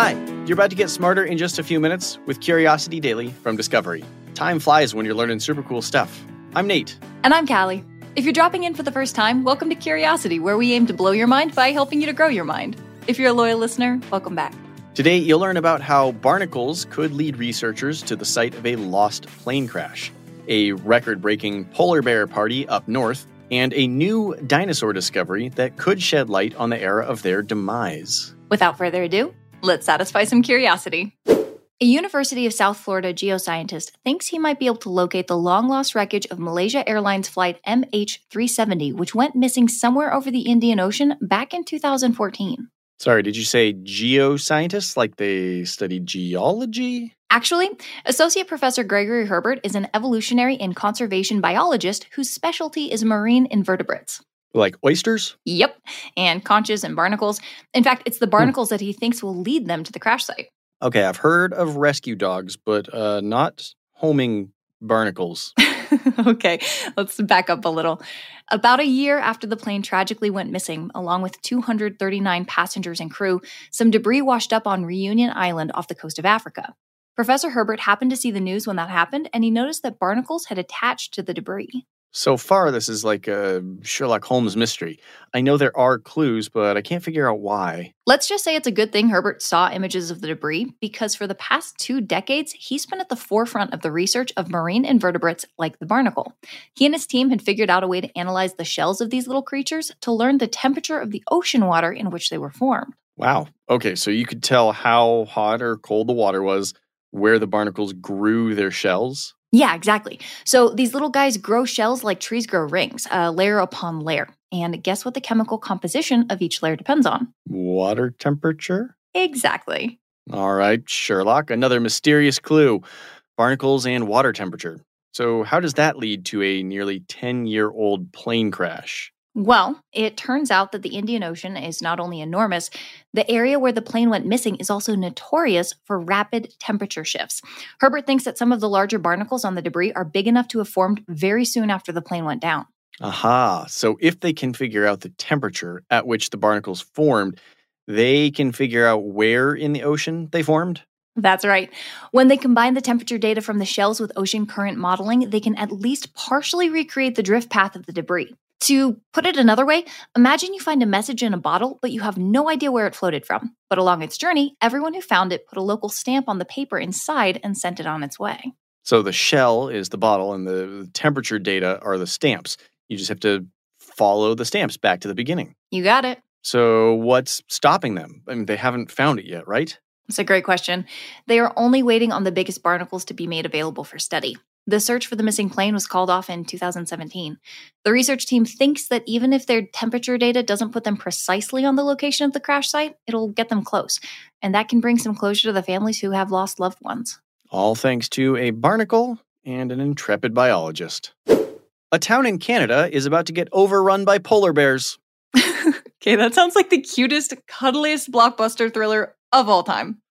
Hi, you're about to get smarter in just a few minutes with Curiosity Daily from Discovery. Time flies when you're learning super cool stuff. I'm Nate. And I'm Calli. If you're dropping in for the first time, welcome to Curiosity, where we aim to blow your mind by helping you to grow your mind. If you're a loyal listener, welcome back. Today, you'll learn about how barnacles could lead researchers to the site of a lost plane crash, a record breaking polar bear party up north, and a new dinosaur discovery that could shed light on the era of their demise. Without further ado, let's satisfy some curiosity. A University of South Florida geoscientist thinks he might be able to locate the long lost wreckage of Malaysia Airlines flight MH370, which went missing somewhere over the Indian Ocean back in 2014. Sorry, did you say geoscientists like they studied geology? Actually, Associate Professor Gregory Herbert is an evolutionary and conservation biologist whose specialty is marine invertebrates. Like oysters? Yep, and conches and barnacles. In fact, it's the barnacles that he thinks will lead them to the crash site. Okay, I've heard of rescue dogs, but uh, not homing barnacles. okay, let's back up a little. About a year after the plane tragically went missing, along with 239 passengers and crew, some debris washed up on Reunion Island off the coast of Africa. Professor Herbert happened to see the news when that happened, and he noticed that barnacles had attached to the debris. So far, this is like a Sherlock Holmes mystery. I know there are clues, but I can't figure out why. Let's just say it's a good thing Herbert saw images of the debris because for the past two decades, he's been at the forefront of the research of marine invertebrates like the barnacle. He and his team had figured out a way to analyze the shells of these little creatures to learn the temperature of the ocean water in which they were formed. Wow. Okay, so you could tell how hot or cold the water was, where the barnacles grew their shells. Yeah, exactly. So these little guys grow shells like trees grow rings, uh, layer upon layer. And guess what the chemical composition of each layer depends on? Water temperature? Exactly. All right, Sherlock, another mysterious clue barnacles and water temperature. So, how does that lead to a nearly 10 year old plane crash? Well, it turns out that the Indian Ocean is not only enormous, the area where the plane went missing is also notorious for rapid temperature shifts. Herbert thinks that some of the larger barnacles on the debris are big enough to have formed very soon after the plane went down. Aha. So, if they can figure out the temperature at which the barnacles formed, they can figure out where in the ocean they formed? That's right. When they combine the temperature data from the shells with ocean current modeling, they can at least partially recreate the drift path of the debris. To put it another way, imagine you find a message in a bottle, but you have no idea where it floated from. But along its journey, everyone who found it put a local stamp on the paper inside and sent it on its way. So the shell is the bottle and the temperature data are the stamps. You just have to follow the stamps back to the beginning. You got it. So what's stopping them? I mean, they haven't found it yet, right? It's a great question. They are only waiting on the biggest barnacles to be made available for study. The search for the missing plane was called off in 2017. The research team thinks that even if their temperature data doesn't put them precisely on the location of the crash site, it'll get them close. And that can bring some closure to the families who have lost loved ones. All thanks to a barnacle and an intrepid biologist. A town in Canada is about to get overrun by polar bears. okay, that sounds like the cutest, cuddliest blockbuster thriller of all time.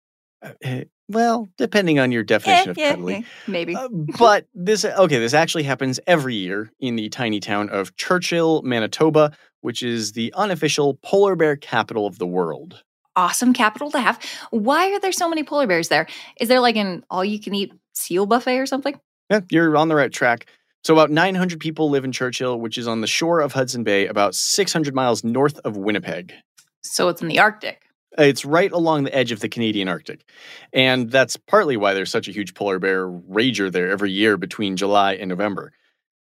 Uh, well, depending on your definition Eh, of yeah, cuddly. eh, maybe. Uh, but this, okay, this actually happens every year in the tiny town of Churchill, Manitoba, which is the unofficial polar bear capital of the world. awesome capital to have. Why are there so many polar bears there? Is there like an all you can eat seal buffet or something? Yeah, you're on the right track. So, about 900 people live in Churchill, which is on the shore of Hudson Bay, about 600 miles north of Winnipeg. So it's in the Arctic. It's right along the edge of the Canadian Arctic. And that's partly why there's such a huge polar bear rager there every year between July and November.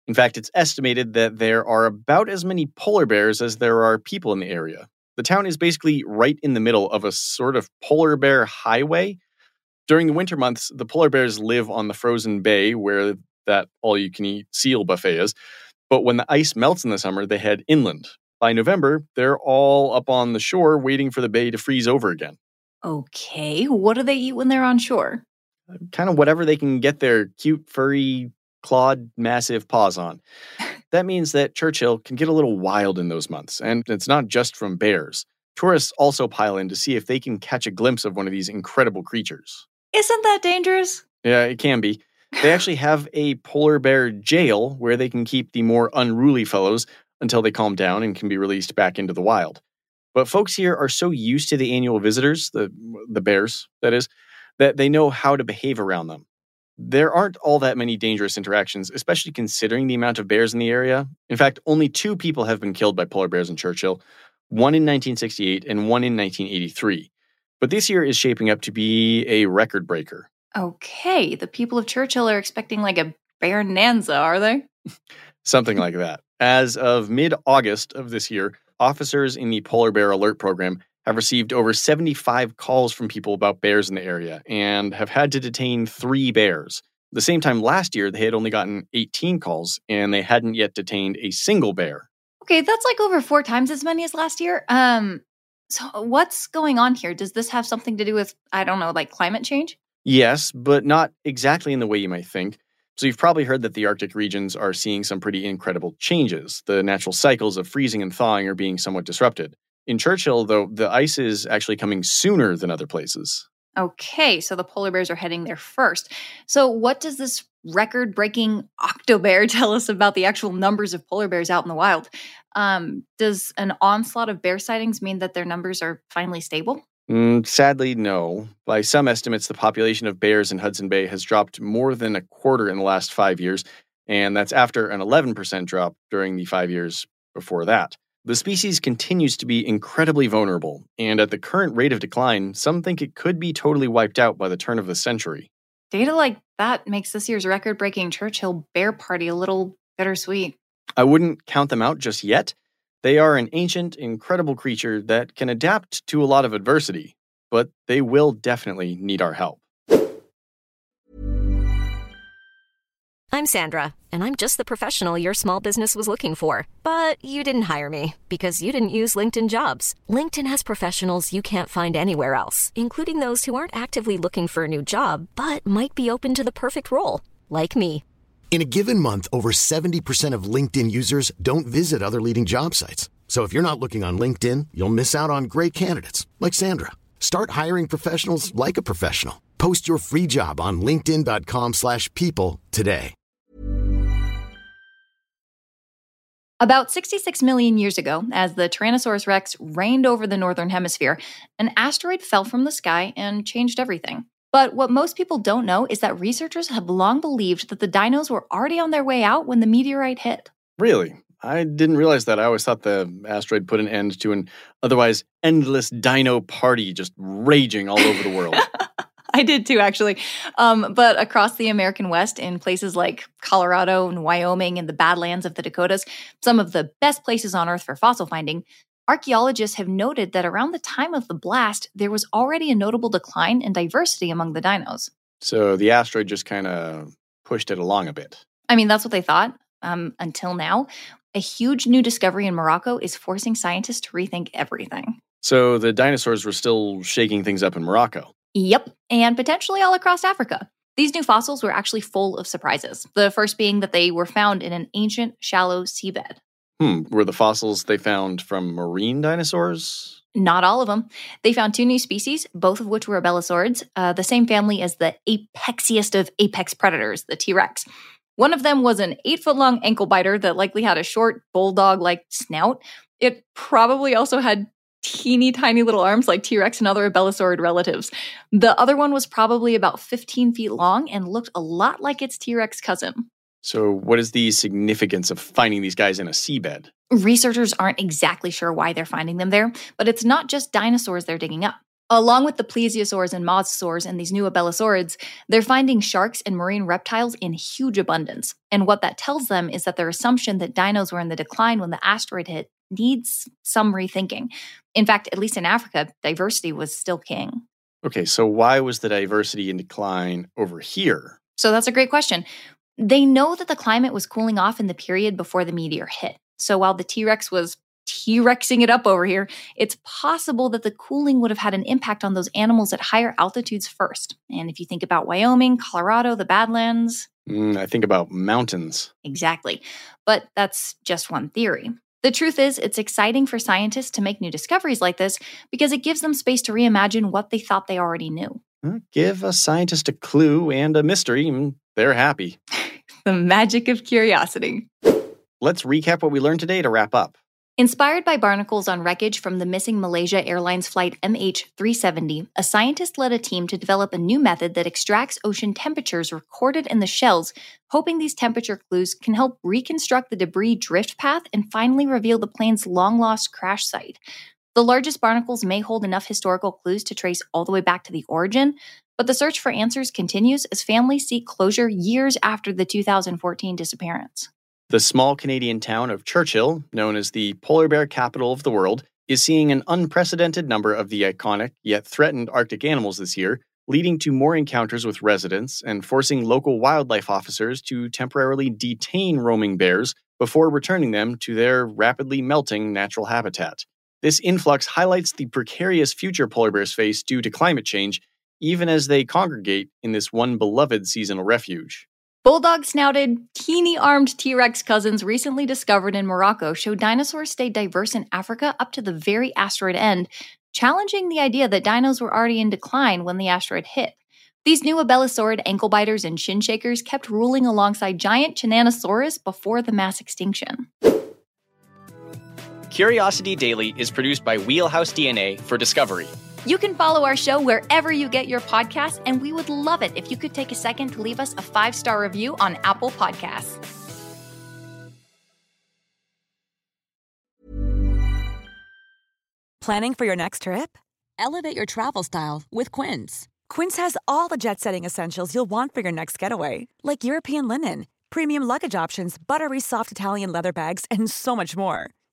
In fact, it's estimated that there are about as many polar bears as there are people in the area. The town is basically right in the middle of a sort of polar bear highway. During the winter months, the polar bears live on the frozen bay where that all you can eat seal buffet is. But when the ice melts in the summer, they head inland. By November, they're all up on the shore waiting for the bay to freeze over again. Okay, what do they eat when they're on shore? Uh, kind of whatever they can get their cute, furry, clawed, massive paws on. That means that Churchill can get a little wild in those months, and it's not just from bears. Tourists also pile in to see if they can catch a glimpse of one of these incredible creatures. Isn't that dangerous? Yeah, it can be. They actually have a polar bear jail where they can keep the more unruly fellows until they calm down and can be released back into the wild. But folks here are so used to the annual visitors, the the bears, that is, that they know how to behave around them. There aren't all that many dangerous interactions, especially considering the amount of bears in the area. In fact, only two people have been killed by polar bears in Churchill, one in 1968 and one in 1983. But this year is shaping up to be a record breaker. Okay, the people of Churchill are expecting like a bear nanza, are they? Something like that. As of mid August of this year, officers in the Polar Bear Alert Program have received over 75 calls from people about bears in the area and have had to detain three bears. The same time last year, they had only gotten 18 calls and they hadn't yet detained a single bear. Okay, that's like over four times as many as last year. Um, so what's going on here? Does this have something to do with, I don't know, like climate change? Yes, but not exactly in the way you might think. So, you've probably heard that the Arctic regions are seeing some pretty incredible changes. The natural cycles of freezing and thawing are being somewhat disrupted. In Churchill, though, the ice is actually coming sooner than other places. Okay, so the polar bears are heading there first. So, what does this record breaking octobear tell us about the actual numbers of polar bears out in the wild? Um, does an onslaught of bear sightings mean that their numbers are finally stable? Mm, sadly, no. By some estimates, the population of bears in Hudson Bay has dropped more than a quarter in the last five years, and that's after an 11% drop during the five years before that. The species continues to be incredibly vulnerable, and at the current rate of decline, some think it could be totally wiped out by the turn of the century. Data like that makes this year's record breaking Churchill Bear Party a little bittersweet. I wouldn't count them out just yet. They are an ancient, incredible creature that can adapt to a lot of adversity, but they will definitely need our help. I'm Sandra, and I'm just the professional your small business was looking for. But you didn't hire me because you didn't use LinkedIn jobs. LinkedIn has professionals you can't find anywhere else, including those who aren't actively looking for a new job but might be open to the perfect role, like me. In a given month, over 70% of LinkedIn users don't visit other leading job sites. So if you're not looking on LinkedIn, you'll miss out on great candidates like Sandra. Start hiring professionals like a professional. Post your free job on linkedin.com/people today. About 66 million years ago, as the Tyrannosaurus rex reigned over the northern hemisphere, an asteroid fell from the sky and changed everything. But what most people don't know is that researchers have long believed that the dinos were already on their way out when the meteorite hit. Really? I didn't realize that. I always thought the asteroid put an end to an otherwise endless dino party just raging all over the world. I did too, actually. Um, but across the American West, in places like Colorado and Wyoming and the Badlands of the Dakotas, some of the best places on Earth for fossil finding, archaeologists have noted that around the time of the blast, there was already a notable decline in diversity among the dinos. so the asteroid just kind of pushed it along a bit. I mean, that's what they thought um, until now. A huge new discovery in Morocco is forcing scientists to rethink everything. So the dinosaurs were still shaking things up in Morocco. Yep, and potentially all across Africa. These new fossils were actually full of surprises. The first being that they were found in an ancient, shallow seabed. Hmm, were the fossils they found from marine dinosaurs? Not all of them. They found two new species, both of which were abelisaurids, uh, the same family as the apexiest of apex predators, the T Rex. One of them was an eight foot long ankle biter that likely had a short bulldog like snout. It probably also had teeny tiny little arms like T Rex and other abelisaurid relatives. The other one was probably about 15 feet long and looked a lot like its T Rex cousin. So, what is the significance of finding these guys in a seabed? Researchers aren't exactly sure why they're finding them there, but it's not just dinosaurs they're digging up. Along with the plesiosaurs and mosasaurs and these new abelisaurids, they're finding sharks and marine reptiles in huge abundance. And what that tells them is that their assumption that dinos were in the decline when the asteroid hit needs some rethinking. In fact, at least in Africa, diversity was still king. Okay, so why was the diversity in decline over here? So that's a great question. They know that the climate was cooling off in the period before the meteor hit. So while the T Rex was T Rexing it up over here, it's possible that the cooling would have had an impact on those animals at higher altitudes first. And if you think about Wyoming, Colorado, the Badlands. Mm, I think about mountains. Exactly. But that's just one theory. The truth is, it's exciting for scientists to make new discoveries like this because it gives them space to reimagine what they thought they already knew. Give a scientist a clue and a mystery, and they're happy. the magic of curiosity. Let's recap what we learned today to wrap up. Inspired by barnacles on wreckage from the missing Malaysia Airlines flight MH370, a scientist led a team to develop a new method that extracts ocean temperatures recorded in the shells, hoping these temperature clues can help reconstruct the debris drift path and finally reveal the plane's long lost crash site. The largest barnacles may hold enough historical clues to trace all the way back to the origin, but the search for answers continues as families seek closure years after the 2014 disappearance. The small Canadian town of Churchill, known as the polar bear capital of the world, is seeing an unprecedented number of the iconic yet threatened Arctic animals this year, leading to more encounters with residents and forcing local wildlife officers to temporarily detain roaming bears before returning them to their rapidly melting natural habitat. This influx highlights the precarious future polar bears face due to climate change, even as they congregate in this one beloved seasonal refuge. Bulldog snouted, teeny armed T Rex cousins recently discovered in Morocco show dinosaurs stayed diverse in Africa up to the very asteroid end, challenging the idea that dinos were already in decline when the asteroid hit. These new abelisaurid ankle biters and shin shakers kept ruling alongside giant Tyrannosaurus before the mass extinction. Curiosity Daily is produced by Wheelhouse DNA for Discovery. You can follow our show wherever you get your podcasts, and we would love it if you could take a second to leave us a five star review on Apple Podcasts. Planning for your next trip? Elevate your travel style with Quince. Quince has all the jet setting essentials you'll want for your next getaway, like European linen, premium luggage options, buttery soft Italian leather bags, and so much more.